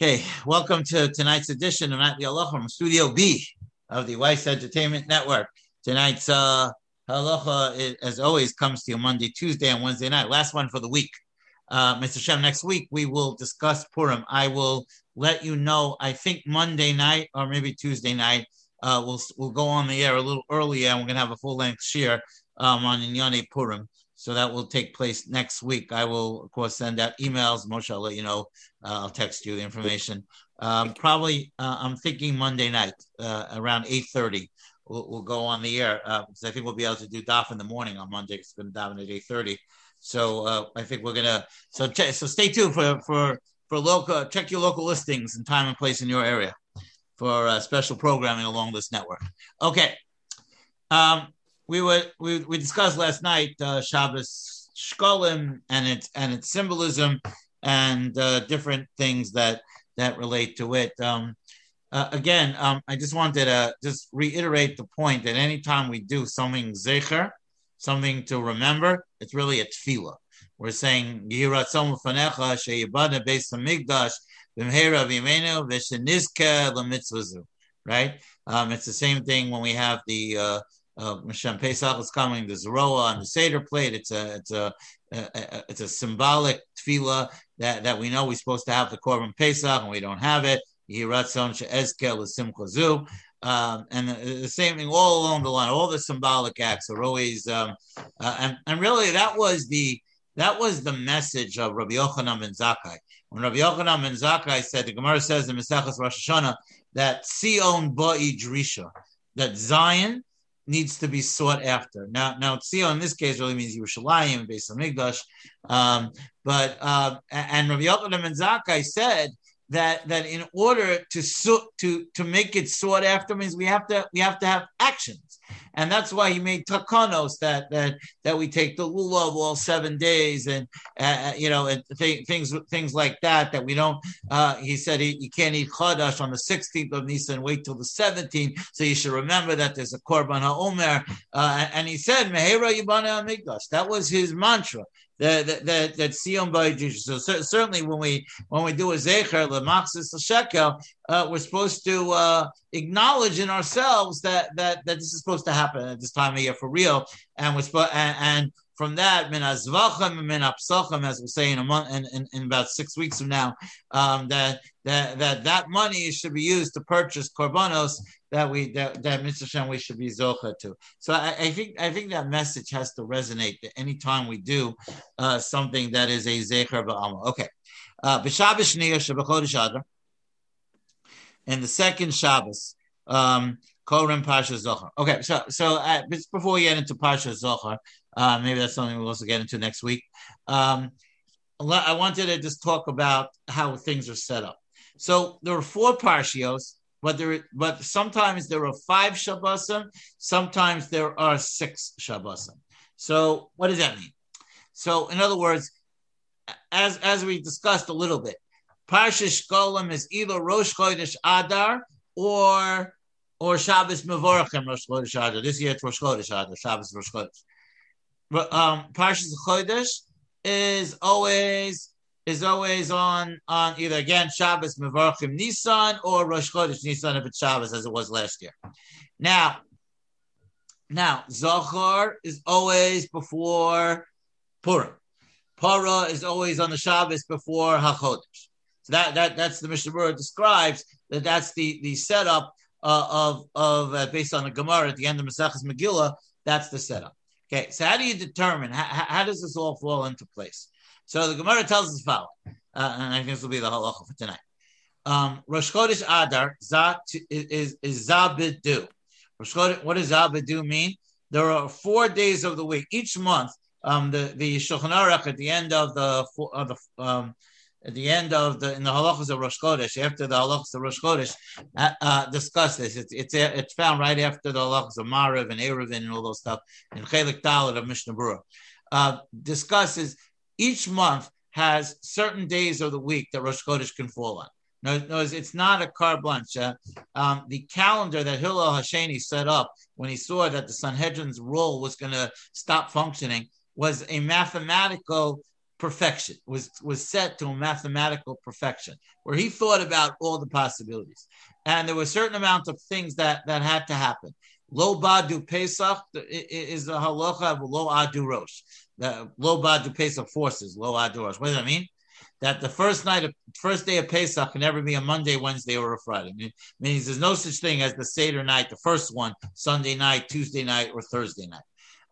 Okay, welcome to tonight's edition of Nightly Halacha from Studio B of the Weiss Entertainment Network. Tonight's uh, Halacha, as always, comes to you Monday, Tuesday, and Wednesday night. Last one for the week. Uh, Mr. Shem, next week we will discuss Purim. I will let you know, I think Monday night or maybe Tuesday night, uh, we'll, we'll go on the air a little earlier and we're going to have a full length share um, on Inyane Purim. So that will take place next week. I will, of course, send out emails. Moshe, I'll let you know. Uh, I'll text you the information. Um, probably, uh, I'm thinking Monday night uh, around 8.30. We'll, we'll, go on the air because uh, I think we'll be able to do DAF in the morning on Monday. It's going to DAF at 8.30. So uh, I think we're going to, so ch- so stay tuned for, for, for local, check your local listings and time and place in your area for uh, special programming along this network. Okay. Um, we were we, we discussed last night uh, Shabbos Shkolim and its and its symbolism and uh, different things that that relate to it. Um, uh, again, um, I just wanted to just reiterate the point that anytime we do something zecher, something to remember, it's really a tefillah. We're saying Yiratzom Fanecha Sheyibana Beis Hamikdash B'mheira V'imenu V'shenizke L'mitzvazu. Right? Um, it's the same thing when we have the uh, Pesach is coming. The Zeroa on the Seder plate. It's a it's a, a, a, it's a symbolic tefillah that, that we know we're supposed to have the Korban Pesach and we don't have it. Yiratzon she'ezkel simchazu. Um, and the, the, same thing all along the line. All the symbolic acts are always, um, uh, and and really that was the that was the message of Rabbi Yochanan ben Zakkai. When Rabbi Yochanan ben Zakkai said, the Gemara says in Maseches Rosh Hashanah that Sion ba'i drisha, that Zion needs to be sought after. Now, now Tzio in this case really means Yerushalayim, based on Migdash. Um, but uh, and Rabbi Yochanan ben Zakkai said that that in order to to to make it sought after means we have to we have to have actions, and that's why he made takanos that that that we take the lulav all seven days, and uh, uh, you know, and th- things things like that. That we don't. Uh, he said he, you can't eat chadash on the sixteenth of Nisan. Wait till the seventeenth. So you should remember that there's a korban haomer. Uh, and he said mehera yibana amigdash. That was his mantra that that that by So certainly when we when we do a zecher lemaxis shekel, uh, we're supposed to uh, acknowledge in ourselves that that that this is supposed to happen at this time of year for real, and we're and, and from that, min azvachim min as we say in a month, in, in, in, about six weeks from now, um, that, that that that money should be used to purchase korbanos that we that that Mr. Shem we should be zocha to. So I, I, think I think that message has to resonate that anytime we do uh, something that is a zecher ba'alma. Okay, uh, and the second Shabbos. Um, Korim Pasha Zohar. Okay, so so uh, before we get into Pasha Zohar, uh, maybe that's something we'll also get into next week. Um, I wanted to just talk about how things are set up. So there are four parshios, but there but sometimes there are five shabbosim, sometimes there are six shabbosim. So what does that mean? So in other words, as as we discussed a little bit, Parsha Shkolim is either Rosh Chodesh Adar or or Shabbos Mevorachim Rosh Chodesh Adar. This year it's Rosh Chodesh Adar, Shabbos Rosh Chodesh. Um, Parshas Chodesh is always is always on on either again Shabbos Mevorachim Nisan or Rosh Chodesh Nisan if it's Shabbos as it was last year. Now, now Zohar is always before Purim. Para is always on the Shabbos before Hachodesh. So that that that's the Mishnah describes that that's the the setup uh, of of uh, based on the Gemara at the end of Maseches Megillah. That's the setup. Okay, so how do you determine how, how does this all fall into place? So the Gemara tells us the following, uh, and I think this will be the halacha for tonight. Um, Rosh Chodesh Adar is is zabidu. Rosh Chodesh, what does zabidu mean? There are four days of the week each month. Um, the the Shulchan Aruch at the end of the of the um, at the end of the in the halachas of Rosh Chodesh, after the halachas of Rosh Chodesh, uh, uh, discuss this. It's, it's it's found right after the halachas of Mariv and Eruvin and all those stuff in Chelik Dalit of Mishnah Berurah. Uh, discusses each month has certain days of the week that Rosh Chodesh can fall on. No, no, it's not a carte blanche. Uh, um, the calendar that Hillel Hasheni set up when he saw that the Sanhedrin's role was going to stop functioning was a mathematical perfection, was was set to a mathematical perfection, where he thought about all the possibilities, and there were certain amount of things that that had to happen. Lo badu Pesach is the halacha of lo adu rosh. The lo badu Pesach forces lo adu rosh. What does that mean? That the first night, of, first day of Pesach can never be a Monday, Wednesday, or a Friday. Means there's no such thing as the Seder night, the first one, Sunday night, Tuesday night, or Thursday night.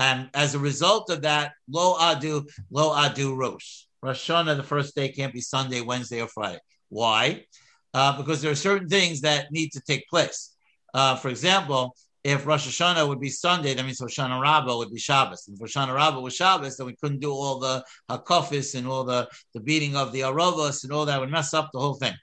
And as a result of that, lo adu, lo adu rosh. Rosh Hashanah, the first day can't be Sunday, Wednesday, or Friday. Why? Uh, because there are certain things that need to take place. Uh, for example, if Rosh Hashanah would be Sunday, that means Hoshana Rabbah would be Shabbos. And if Hoshana Rabbah was Shabbos, then we couldn't do all the hakafis and all the, the beating of the arovos and all that would mess up the whole thing.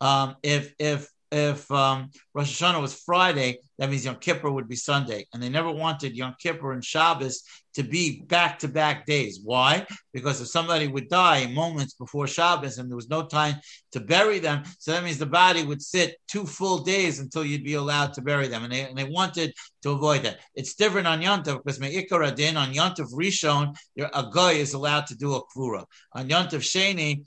Um, if if if um, Rosh Hashanah was Friday, that means Yom Kippur would be Sunday. And they never wanted Yom Kippur and Shabbos to be back to back days. Why? Because if somebody would die moments before Shabbos and there was no time to bury them, so that means the body would sit two full days until you'd be allowed to bury them. And they, and they wanted to avoid that. It's different on Yontav because Me'ikar Adin, on Yontav Rishon, a guy is allowed to do a kvura. On Yontav Sheni,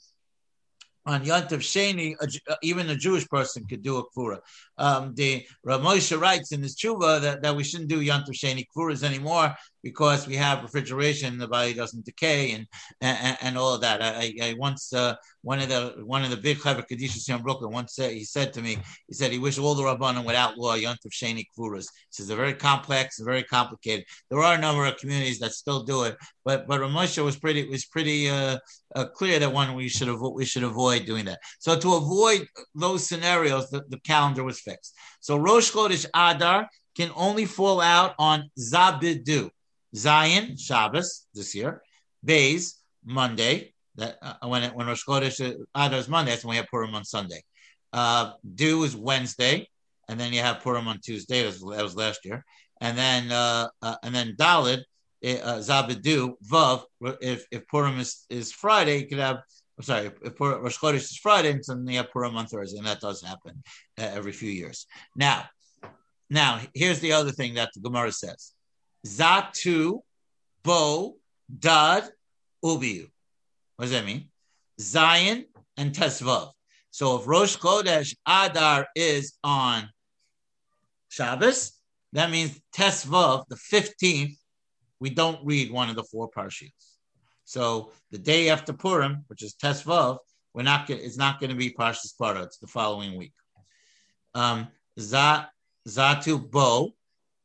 on Yontav Sheni, a, uh, even a Jewish person could do a kfura. Um, the Ramosha writes in his tshuva that, that we shouldn't do Yontav Sheni kfuras anymore because we have refrigeration, the body doesn't decay, and and, and all of that. I, I once uh, one of the one of the big Chevra Kadishas here in Brooklyn once said he said to me, he said he wished all the rabbanim would outlaw Yontav Sheni kfuras. He says they're very complex and very complicated. There are a number of communities that still do it, but but Ramosha was pretty was pretty uh, uh, clear that one we should avoid we should avoid doing that. So to avoid those scenarios, the, the calendar was fixed. So Rosh Chodesh Adar can only fall out on Zabidu. Zion Shabbos this year, Bays Monday. That uh, when it, when Rosh Chodesh Adar is Monday, that's when we have Purim on Sunday. Uh, Dew is Wednesday, and then you have Purim on Tuesday. That was, that was last year, and then uh, uh, and then Dalid eh, uh, Zabidu Vav. If if Purim is, is Friday, you could have. I'm sorry, if, if Rosh Chodesh is Friday, and then you have Purim on Thursday, and that does happen uh, every few years. Now, now here's the other thing that the Gemara says. Zatu, Bo, Dad, Ubiu. What does that mean? Zion and Tesvav. So if Rosh Chodesh Adar is on Shabbos, that means Tesvav, the 15th, we don't read one of the four parshias. So the day after Purim, which is Tesvav, we're not it's not going to be Parshas Para. It's the following week. Um, Zatu Bo,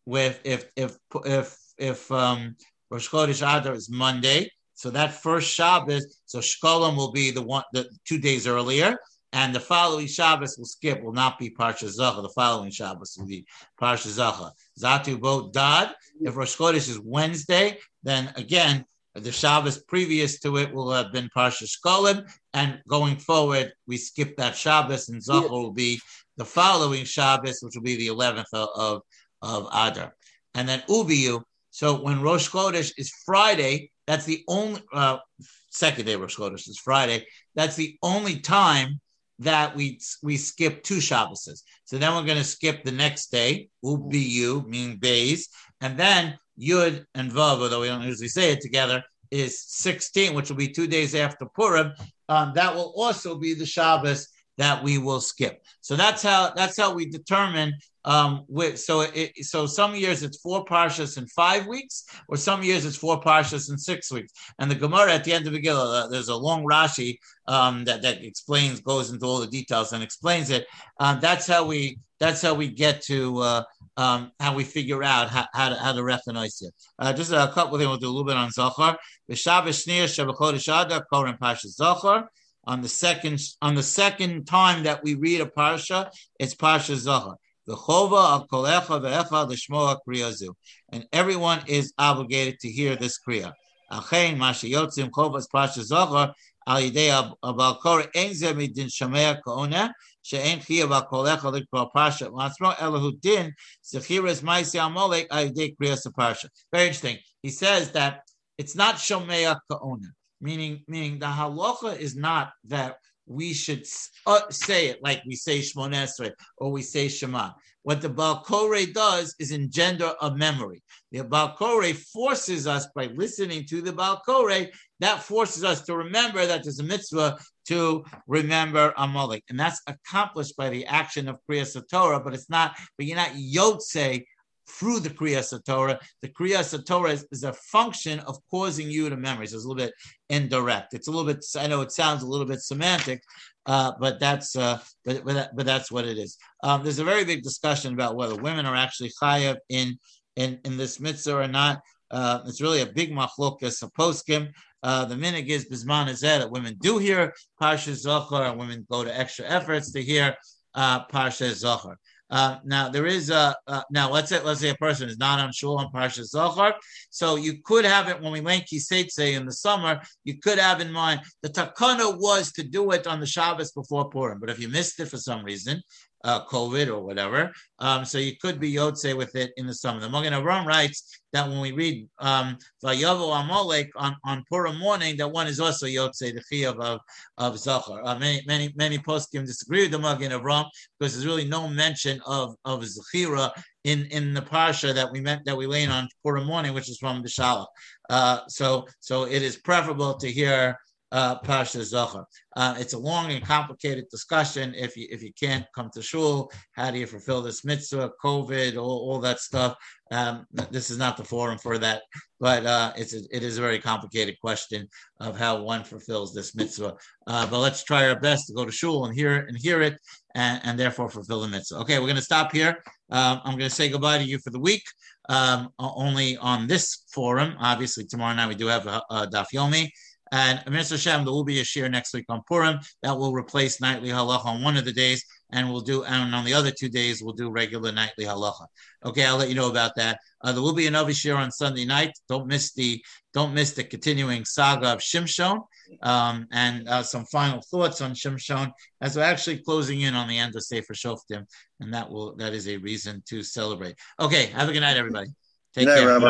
with if if if if um, Rosh Chodesh Adar is Monday, so that first Shabbos, so Shkolim will be the one the two days earlier, and the following Shabbos will skip, will not be Parsha Zacha. The following Shabbos will be Parsha Zacha. Zatu Bo Dad. If Rosh Chodesh is Wednesday, then again the Shabbos previous to it will have been Parsha Shkolim, and going forward we skip that Shabbos, and Zacha will be the following Shabbos, which will be the eleventh of, of Adar. And then Ubiyu. So when Rosh Chodesh is Friday, that's the only uh, second day of Rosh Chodesh is Friday. That's the only time that we we skip two Shabboses. So then we're going to skip the next day, Ubiyu, meaning days, and then Yud and Vav, although we don't usually say it together, is 16, which will be two days after Purim. Um, that will also be the Shabbos that we will skip. So that's how that's how we determine um, with, so it, so some years it's four parshas in five weeks, or some years it's four parshas in six weeks. And the Gemara at the end of the Megillah, uh, there's a long Rashi um, that that explains, goes into all the details and explains it. Um, that's how we that's how we get to uh, um, how we figure out how, how to how to recognize it. Uh, just a couple of things. We'll do a little bit on Zachar. The Shabbos Shnir Shabbachodesh Adar Koren Pasha Zachar. On the second on the second time that we read a parsha, it's Pasha Zachar. And everyone is obligated to hear this kriya. Al yidei abalkor ein ze midin shamea kaona she'en chiya balkolecha likro pasha latzmo elahu din zechiras maisi amolek al yidei kriya parsha. Very interesting. He says that it's not shamea kaona, meaning meaning the halacha is not that we should uh, say it like we say Shmonesre or we say Shema. What the Balkore does is engender a memory. The Balkore forces us by listening to the Balkore that forces us to remember that there's a mitzvah to remember Amalek. And that's accomplished by the action of Kriyas Torah, but it's not, but you're not Yotze through the Kriyas Torah. The Kriyas Torah is, is, a function of causing you to memory. So it's a little bit indirect. It's a little bit, I know it sounds a little bit semantic, uh, but that's uh, but, but, that, but that's what it is. Um, there's a very big discussion about whether women are actually chayav in in in this mitzvah or not. Uh, it's really a big machlokas a poskim. Uh, the minig is bisman is that women do hear parsha zohar, and women go to extra efforts to hear uh, parsha zohar. Uh, now there is a uh, now let's say let's say a person is not on shul on Parsha Zohar, so you could have it when we went Kiseitse in the summer. You could have in mind the takana was to do it on the Shabbos before Purim, but if you missed it for some reason, uh, COVID or whatever. Um, so you could be Yotze with it in the summer. The Magen Avraham writes that when we read um, Vayavo Amalek on, on Purim morning, that one is also Yotze, the Chiyav of, of Zachar. Uh, many, many, many poskim disagree with the Magen Avraham because there's really no mention of, of Zechira in, in the Parsha that we meant that we lay on Purim morning, which is from Bishala. Uh, so, so it is preferable to hear uh, Pasha Zachar. Uh, it's a long and complicated discussion. If you if you can't come to shul, how do you fulfill this mitzvah? COVID, all, all that stuff. Um, this is not the forum for that, but uh, it's a, it is a very complicated question of how one fulfills this mitzvah. Uh, but let's try our best to go to shul and hear and hear it, and, and therefore fulfill the mitzvah. Okay, we're going to stop here. Um, I'm going to say goodbye to you for the week. Um, only on this forum. Obviously, tomorrow night we do have a, a daf yomi. And Mr. Hashem, there will be a shir next week on Purim that will replace nightly halacha on one of the days, and we'll do, and on the other two days, we'll do regular nightly halacha. Okay, I'll let you know about that. Uh, there will be another shir on Sunday night. Don't miss the, don't miss the continuing saga of Shimshon, um, and uh, some final thoughts on Shimshon as we're actually closing in on the end of Sefer Shoftim, and that will, that is a reason to celebrate. Okay, have a good night, everybody. Take care. Rabbi.